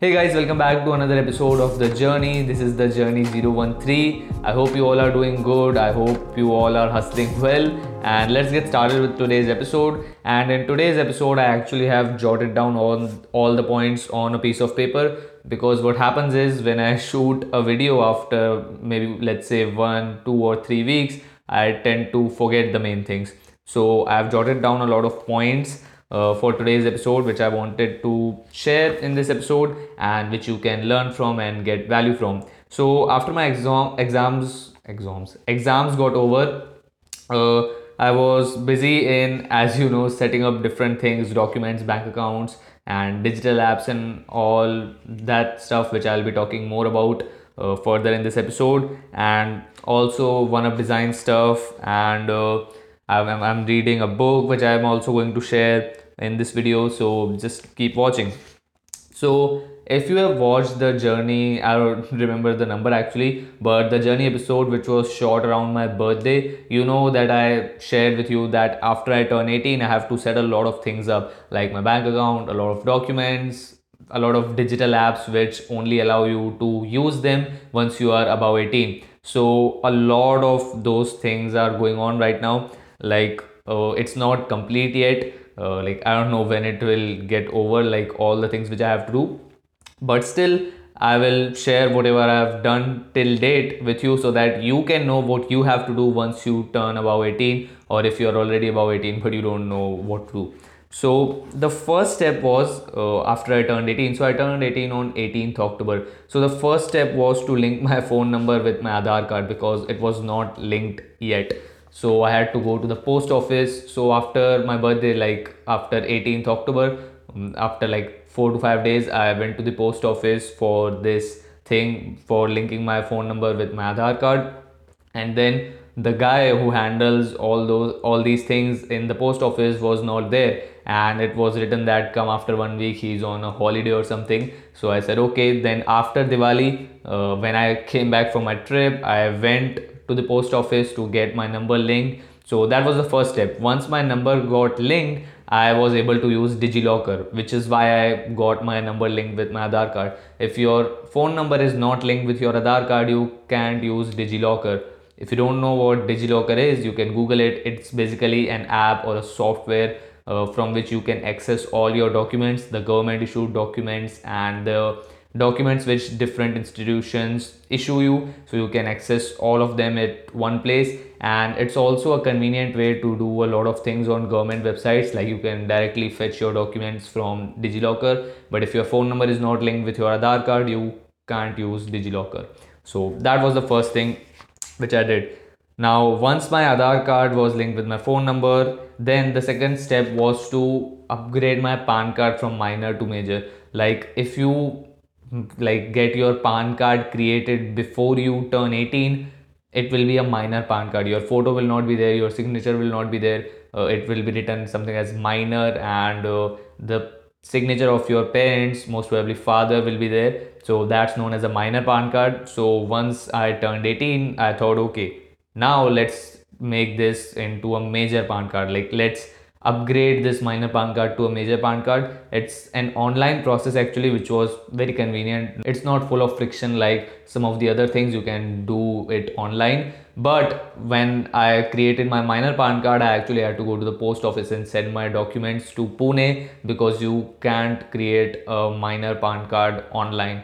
Hey guys, welcome back to another episode of The Journey. This is The Journey 013. I hope you all are doing good. I hope you all are hustling well. And let's get started with today's episode. And in today's episode, I actually have jotted down all, all the points on a piece of paper because what happens is when I shoot a video after maybe let's say one, two, or three weeks, I tend to forget the main things. So I've jotted down a lot of points uh, for today's episode, which I wanted to share in this episode and which you can learn from and get value from. So after my exam exams exams exams got over, uh, I was busy in as you know setting up different things, documents, bank accounts, and digital apps and all that stuff, which I'll be talking more about. Uh, further in this episode and also one up design stuff and uh, I'm, I'm reading a book which i'm also going to share in this video so just keep watching. So if you have watched the journey i don't remember the number actually but the journey episode which was shot around my birthday you know that i shared with you that after i turn 18 i have to set a lot of things up like my bank account a lot of documents a lot of digital apps which only allow you to use them once you are above 18 so a lot of those things are going on right now like uh, it's not complete yet uh, like i don't know when it will get over like all the things which i have to do. But still i will share whatever i've done till date with you so that you can know what you have to do once you turn above 18 or if you're already above 18 but you don't know what to do. So the first step was uh, after i turned 18 so i turned 18 on 18th october. So the first step was to link my phone number with my aadhaar card because it was not linked yet so i had to go to the post office. So after my birthday like after 18th october um, after like 4 to 5 days i went to the post office for this thing for linking my phone number with my aadhaar card. And then the guy who handles all those all these things in the post office was not there. And it was written that come after one week he's on a holiday or something. So i said okay. Then after diwali uh, when i came back from my trip i went to the post office to get my number linked. So that was the first step. Once my number got linked, I was able to use DigiLocker, which is why I got my number linked with my Aadhaar card. If your phone number is not linked with your Aadhaar card, you can't use DigiLocker. If you don't know what DigiLocker is, you can Google it. It's basically an app or a software uh, from which you can access all your documents, the government issued documents, and the documents which different institutions issue you. So you can access all of them at one place. And it's also a convenient way to do a lot of things on government websites. Like you can directly fetch your documents from digilocker. But if your phone number is not linked with your aadhaar card you can't use digilocker. So that was the first thing which i did. Now once my aadhaar card was linked with my phone number then the second step was to upgrade my pan card from minor to major. Like if you like get your pan card created before you turn 18 it will be a minor pan card. Your photo will not be there your signature will not be there. Uh, it will be written something as minor and uh, the signature of your parents most probably father will be there. So that's known as a minor pan card. So once i turned 18 i thought okay now let's make this into a major pan card. Like let's upgrade this minor pan card to a major pan card. It's an online process actually which was very convenient. It's not full of friction like some of the other things. You can do it online. But when i created my minor pan card i actually had to go to the post office and send my documents to pune because you can't create a minor pan card online.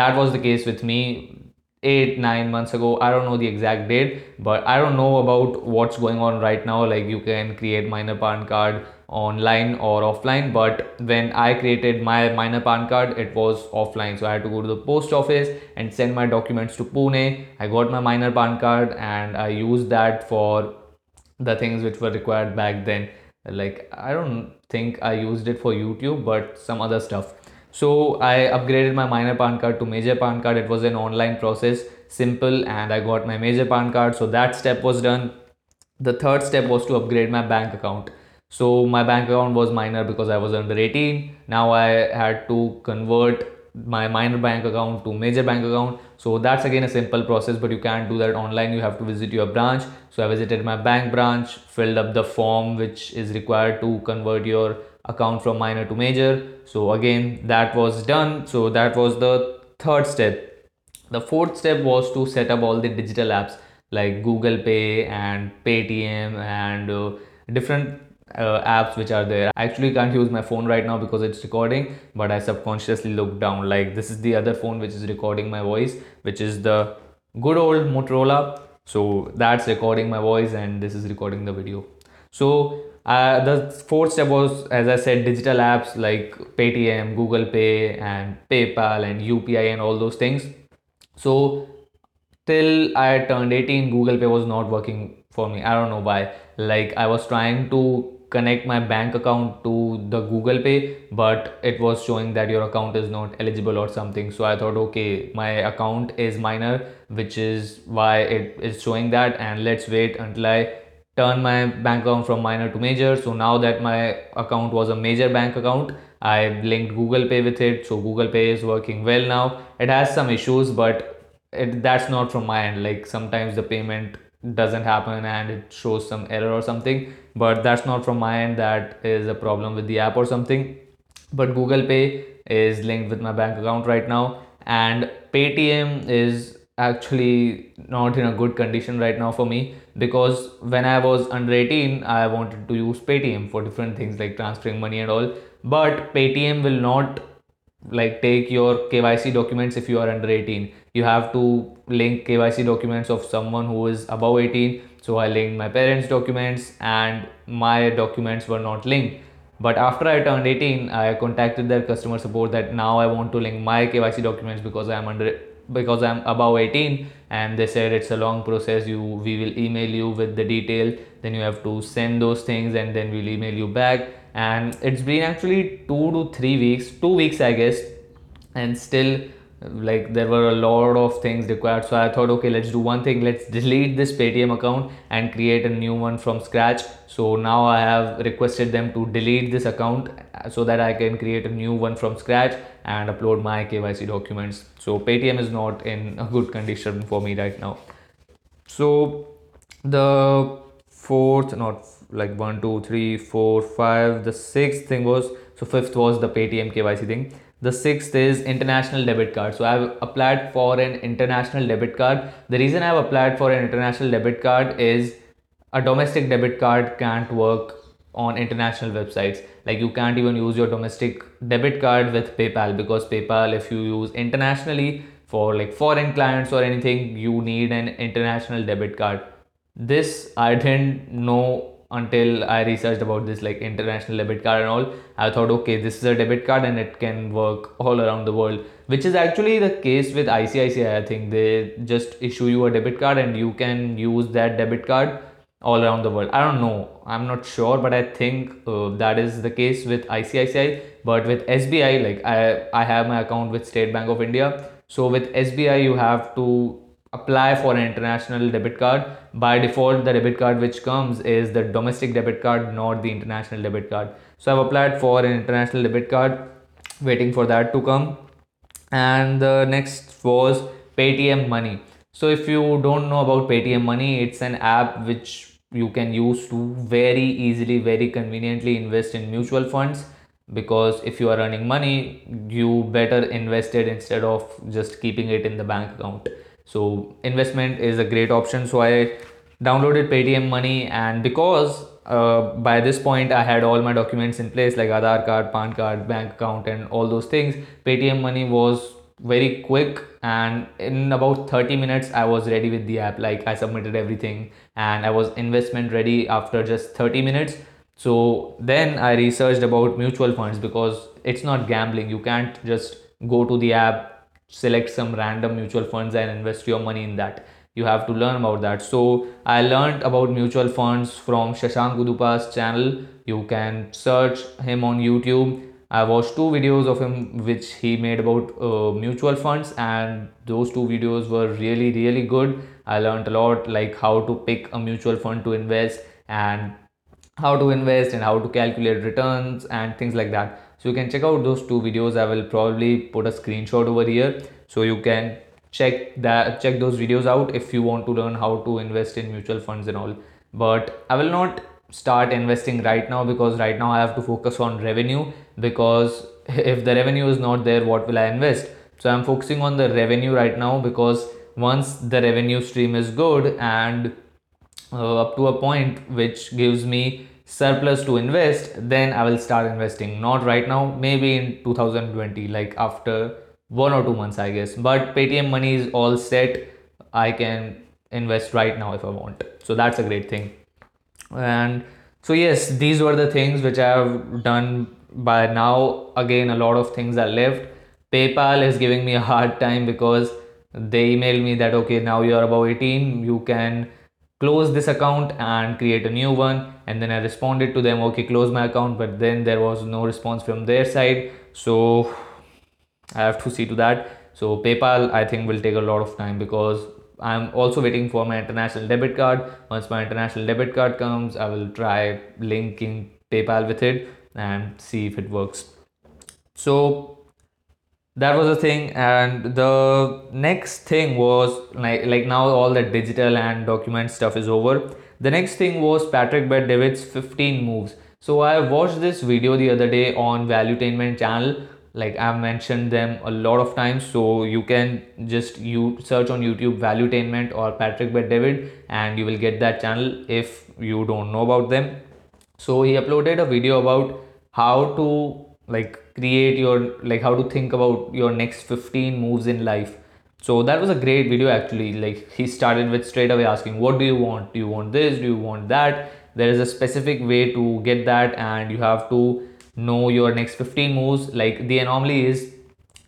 That was the case with me eight nine months ago. I don't know the exact date but i don't know about what's going on right now. Like you can create minor pan card online or offline but when i created my minor pan card it was offline. So i had to go to the post office and send my documents to pune. I got my minor pan card and i used that for the things which were required back then. Like i don't think i used it for youtube but some other stuff so I upgraded my minor pan card to major pan card. It was an online process, simple, and I got my major pan card. So that step was done. The third step was to upgrade my bank account. So my bank account was minor because I was under 18. Now I had to convert my minor bank account to major bank account so that's again a simple process but you can't do that online you have to visit your branch so i visited my bank branch filled up the form which is required to convert your account from minor to major. So again, that was done. So that was the third step. The fourth step was to set up all the digital apps like Google Pay and Paytm and uh, different uh, apps which are there. I actually can't use my phone right now because it's recording, but I subconsciously look down. Like this is the other phone which is recording my voice, which is the good old Motorola. So that's recording my voice, and this is recording the video. So uh, the fourth step was, as I said, digital apps like Paytm, Google Pay, and PayPal, and UPI, and all those things. So till I turned 18, Google Pay was not working for me. I don't know why. Like I was trying to connect my bank account to the Google Pay, but it was showing that your account is not eligible or something. So I thought, okay, my account is minor, which is why it is showing that. And let's wait until I turn my bank account from minor to major. So now that my account was a major bank account, I linked Google Pay with it. So Google Pay is working well now. It has some issues, but it, that's not from my end. Like sometimes the payment doesn't happen and it shows some error or something but that's not from my end that is a problem with the app or something but google pay is linked with my bank account right now and paytm is actually not in a good condition right now for me because when i was under 18 i wanted to use paytm for different things like transferring money and all. But paytm will not like take your kyc documents if you are under 18 you have to link kyc documents of someone who is above 18 so i linked my parents documents and my documents were not linked. But after i turned 18 i contacted their customer support that now i want to link my kyc documents because i am under because i'm above 18 and they said it's a long process you we will email you with the detail then you have to send those things and then we'll email you back. And it's been actually 2 to 3 weeks 2 weeks i guess and still like there were a lot of things required. So i thought okay let's do one thing. Let's delete this paytm account and create a new one from scratch. So now i have requested them to delete this account uh, so that i can create a new one from scratch and upload my kyc documents so paytm is not in a good condition for me right now so the fourth not like one two three four five the sixth thing was so fifth was the paytm kyc thing the sixth is international debit card. So I've applied for an international debit card. The reason I've applied for an international debit card is a domestic debit card can't work on international websites. Like you can't even use your domestic debit card with PayPal because PayPal, if you use internationally for like foreign clients or anything, you need an international debit card. This I didn't know until I researched about this like international debit card and all. I thought, okay, this is a debit card and it can work all around the world, which is actually the case with ICICI. I think they just issue you a debit card and you can use that debit card all around the world. I don't know, I'm not sure, but I think uh, that is the case with ICICI. But with SBI, like I, I have my account with State Bank of India. So with SBI, you have to apply for an international debit card by default the debit card which comes is the domestic debit card not the international debit card so i've applied for an international debit card waiting for that to come and the next was paytm money so if you don't know about paytm money it's an app which you can use to very easily very conveniently invest in mutual funds because if you are earning money you better invest it instead of just keeping it in the bank account. So investment is a great option. So i downloaded paytm money and because uh, by this point i had all my documents in place like aadhaar card pan card bank account and all those things paytm money was very quick and in about 30 minutes i was ready with the app. Like i submitted everything and i was investment ready after just 30 minutes. So then i researched about mutual funds because it's not gambling. You can't just go to the app select some random mutual funds and invest your money in that. You have to learn about that. So i learned about mutual funds from shashank udupa's channel. You can search him on youtube i watched two videos of him which he made about uh, mutual funds and those two videos were really really good. I learned a lot like how to pick a mutual fund to invest and how to invest and how to calculate returns and things like that. So you can check out those two videos. I will probably put a screenshot over here. So you can check that check those videos out if you want to learn how to invest in mutual funds and all. But i will not start investing right now because right now I have to focus on revenue because if the revenue is not there what will I invest? So I'm focusing on the revenue right now because once the revenue stream is good and uh, up to a point which gives me surplus to invest then I will start investing. Not right now maybe in 2020 like after one or two months I guess. But Paytm money is all set. I can invest right now if I want. So that's a great thing. And so yes these were the things which i have done by now again a lot of things are left. Paypal is giving me a hard time because they emailed me that okay now you're above 18 you can close this account and create a new one. And then i responded to them okay close my account. But then there was no response from their side. So i have to see to that. So paypal i think will take a lot of time because I'm also waiting for my international debit card. Once my international debit card comes, I will try linking PayPal with it and see if it works. So that was the thing and the next thing was like like now all the digital and document stuff is over. The next thing was patrick bet david's 15 moves. So i watched this video the other day on valuetainment channel. Like i've mentioned them a lot of times so you can just you search on youtube valuetainment or patrick bet david and you will get that channel if you don't know about them. So he uploaded a video about how to like create your like how to think about your next 15 moves in life. So that was a great video actually. Like he started with straight away asking what do you want? Do you want this? Do you want that? There is a specific way to get that and you have to know your next 15 moves. Like the anomaly is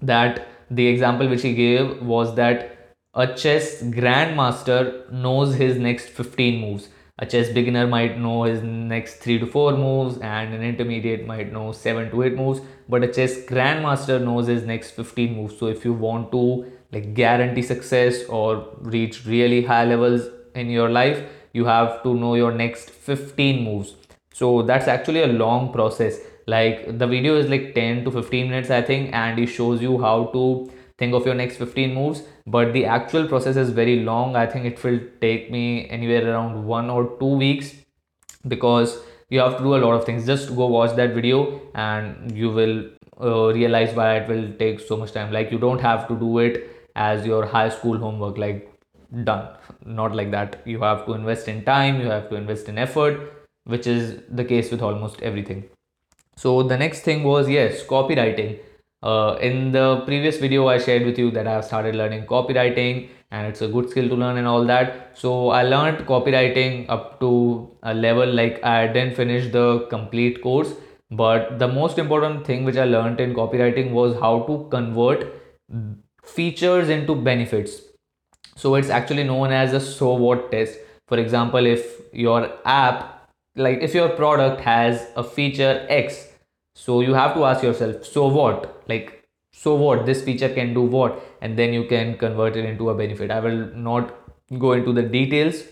that the example which he gave was that a chess grandmaster knows his next 15 moves a chess beginner might know his next 3 to 4 moves and an intermediate might know 7 to 8 moves but a chess grandmaster knows his next 15 moves. So if you want to like guarantee success or reach really high levels in your life you have to know your next 15 moves. So that's actually a long process. Like the video is like 10 to 15 minutes i think and it shows you how to think of your next 15 moves but the actual process is very long. I think it will take me anywhere around one or two weeks because you have to do a lot of things. Just go watch that video and you will uh, realize why it will take so much time. Like you don't have to do it as your high school homework like done. Not like that. You have to invest in time you have to invest in effort which is the case with almost everything. So the next thing was yes, copywriting. Uh, in the previous video, I shared with you that I have started learning copywriting and it's a good skill to learn and all that. So I learned copywriting up to a level like I didn't finish the complete course, but the most important thing which I learned in copywriting was how to convert features into benefits. So it's actually known as a so what test. For example, if your app like if your product has a feature x so you have to ask yourself so what? Like so what? This feature can do what? And then you can convert it into a benefit. I will not go into the details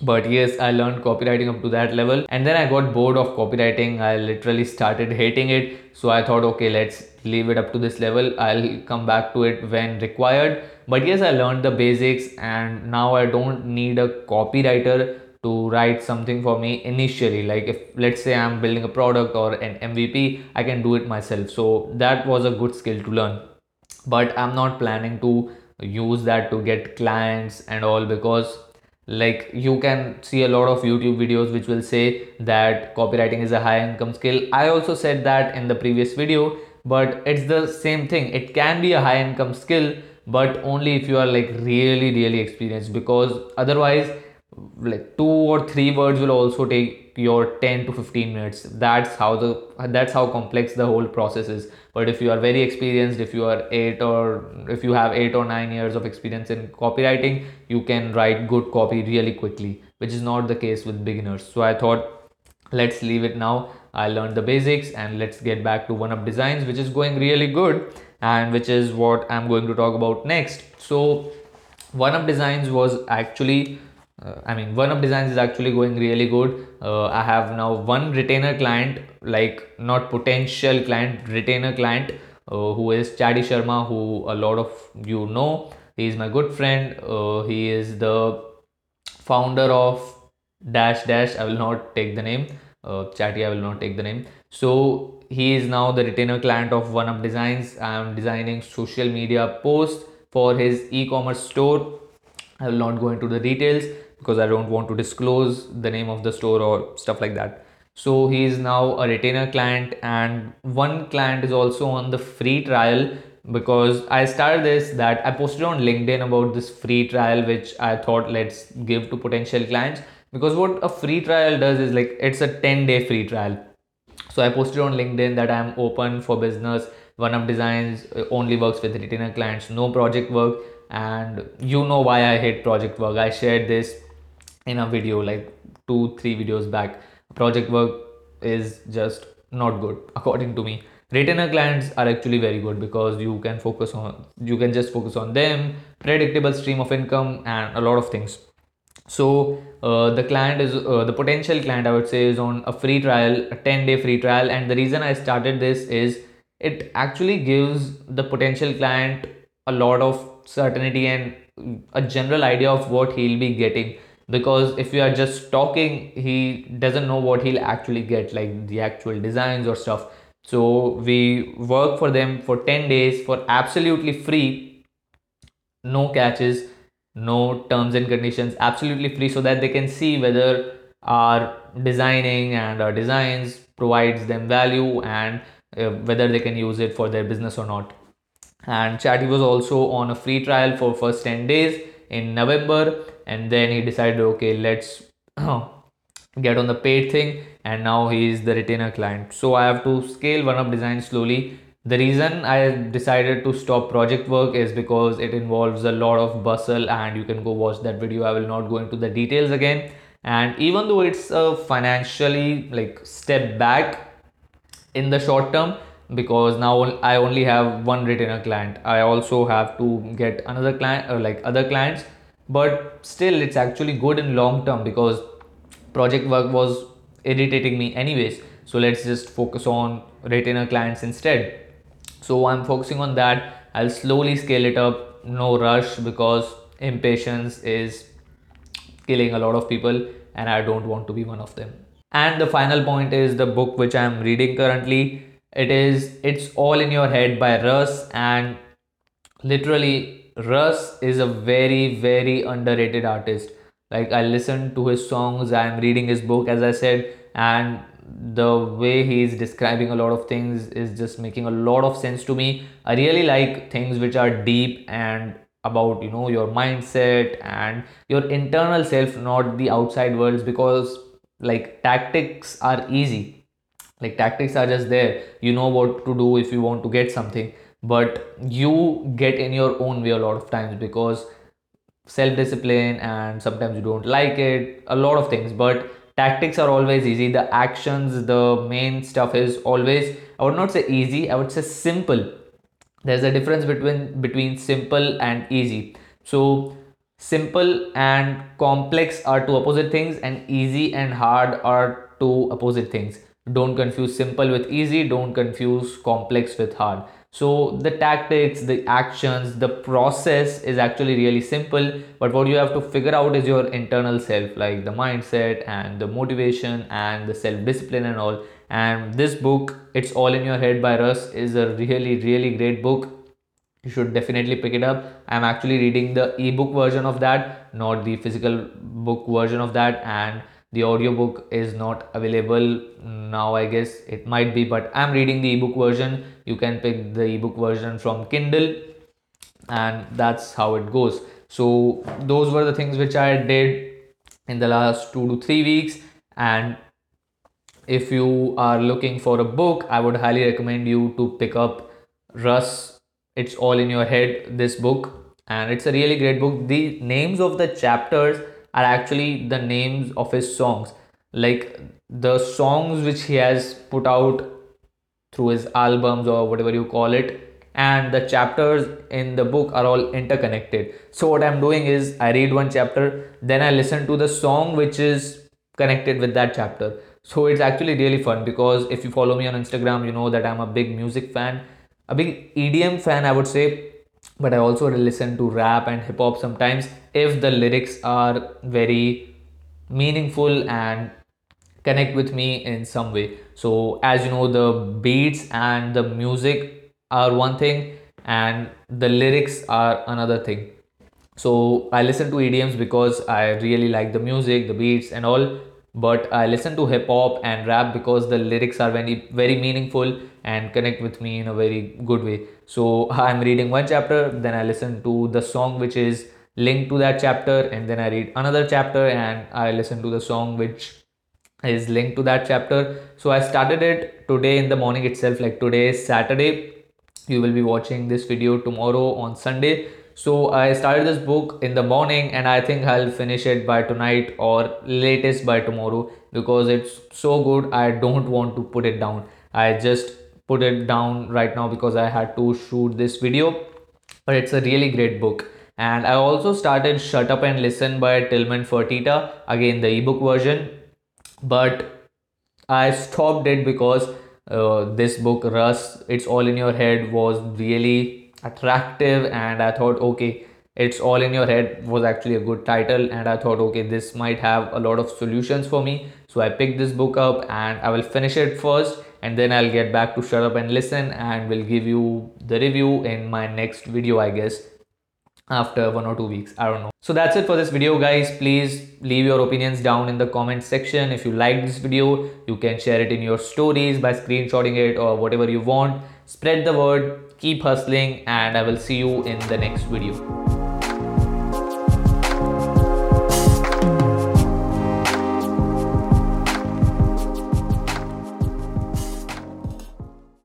but yes i learned copywriting up to that level. And then i got bored of copywriting. I literally started hating it. So i thought okay let's leave it up to this level. I'll come back to it when required. But yes i learned the basics and now i don't need a copywriter to write something for me initially. Like if let's say i'm building a product or an mvp i can do it myself. So that was a good skill to learn. But i'm not planning to use that to get clients and all because like you can see a lot of youtube videos which will say that copywriting is a high income skill. I also said that in the previous video but it's the same thing. It can be a high income skill but only if you are like really really experienced because otherwise like two or three words will also take your 10 to 15 minutes. That's how the that's how complex the whole process is. But if you are very experienced if you are 8 or if you have 8 or 9 years of experience in copywriting you can write good copy really quickly which is not the case with beginners. So i thought let's leave it now. I learned the basics and let's get back to one up designs which is going really good and which is what i'm going to talk about next. So one up designs was actually uh, I mean, one up designs is actually going really good. Uh, I have now one retainer client, like not potential client, retainer client, uh, who is Chadi Sharma, who a lot of you know. He is my good friend. Uh, he is the founder of dash dash i will not take the name uh, chatty i will not take the name so he is now the retainer client of one up designs i am designing social media posts for his e-commerce store i will not go into the details because i don't want to disclose the name of the store or stuff like that. So he is now a retainer client and one client is also on the free trial because I started this that I posted on LinkedIn about this free trial which I thought let's give to potential clients because what a free trial does is like it's a 10 day free trial. So i posted on linkedin that i'm open for business. One up designs uh, only works with retainer clients no project work. And you know why i hate project work. I shared this in a video like two three videos back project work is just not good according to me. Retainer clients are actually very good because you can focus on you can just focus on them predictable stream of income and a lot of things. So uh, the client is uh, the potential client i would say is on a free trial a 10 day free trial. And the reason i started this is it actually gives the potential client a lot of certainty and a general idea of what he'll be getting because if you are just talking he doesn't know what he'll actually get like the actual designs or stuff. So we work for them for 10 days for absolutely free. No catches no terms and conditions absolutely free so that they can see whether our designing and our designs provides them value and uh, whether they can use it for their business or not. And chatty was also on a free trial for first 10 days in november and then he decided okay let's get on the paid thing and now he is the retainer client so i have to scale one up design slowly the reason I decided to stop project work is because it involves a lot of bustle and you can go watch that video. I will not go into the details again. And even though it's a financially like step back in the short term, because now I only have one retainer client. I also have to get another client or like other clients, but still it's actually good in long term because project work was irritating me anyways. So let's just focus on retainer clients instead. So i'm focusing on that. I'll slowly scale it up. No rush because impatience is killing a lot of people and i don't want to be one of them. And the final point is the book which i'm reading currently. It is it's all in your head by russ and literally russ is a very very underrated artist. Like i listen to his songs i'm reading his book as i said and the way he's describing a lot of things is just making a lot of sense to me. I really like things which are deep and about you know your mindset and your internal self not the outside worlds because like tactics are easy. Like tactics are just there. You know what to do if you want to get something but you get in your own way a lot of times because self discipline and sometimes you don't like it a lot of things. But tactics are always easy. The actions the main stuff is always i would not say easy i would say simple. There's a difference between between simple and easy. So simple and complex are two opposite things and easy and hard are two opposite things. Don't confuse simple with easy don't confuse complex with hard so the tactics the actions the process is actually really simple but what you have to figure out is your internal self like the mindset and the motivation and the self discipline and all. And this book it's all in your head by russ is a really really great book. You should definitely pick it up. I'm actually reading the ebook version of that not the physical book version of that. And the audiobook is not available now i guess. It might be but i'm reading the ebook version. You can pick the ebook version from kindle and that's how it goes. So those were the things which i did in the last 2 to 3 weeks and if you are looking for a book i would highly recommend you to pick up russ. It's all in your head this book and it's a really great book. The names of the chapters are actually the names of his songs. Like the songs which he has put out through his albums or whatever you call it and the chapters in the book are all interconnected. So what i'm doing is i read one chapter then i listen to the song which is connected with that chapter. So it's actually really fun because if you follow me on instagram you know that i'm a big music fan a big edm fan i would say. But I also listen to rap and hip hop sometimes if the lyrics are very meaningful and connect with me in some way. So, as you know, the beats and the music are one thing, and the lyrics are another thing. So, I listen to EDMs because I really like the music, the beats, and all. But I listen to hip hop and rap because the lyrics are very, very meaningful and connect with me in a very good way. So, I'm reading one chapter, then I listen to the song which is linked to that chapter, and then I read another chapter and I listen to the song which is linked to that chapter. So I started it today in the morning itself, like today is Saturday. You will be watching this video tomorrow on Sunday. So I started this book in the morning and I think I'll finish it by tonight or latest by tomorrow because it's so good. I don't want to put it down. I just put it down right now because I had to shoot this video. But it's a really great book. And I also started Shut Up and Listen by Tilman Fertitta, again the ebook version. But I stopped it because uh, this book Russ It's All in Your Head was really attractive. And I thought okay it's all in your head was actually a good title. And I thought okay this might have a lot of solutions for me. So I picked this book up and I will finish it first. And then I'll get back to shut up and listen and will give you the review in my next video I guess after one or two weeks. I don't know. So that's it for this video guys. Please leave your opinions down in the comment section. If you like this video you can share it in your stories by screenshotting it or whatever you want. Spread the word. Keep hustling and i will see you in the next video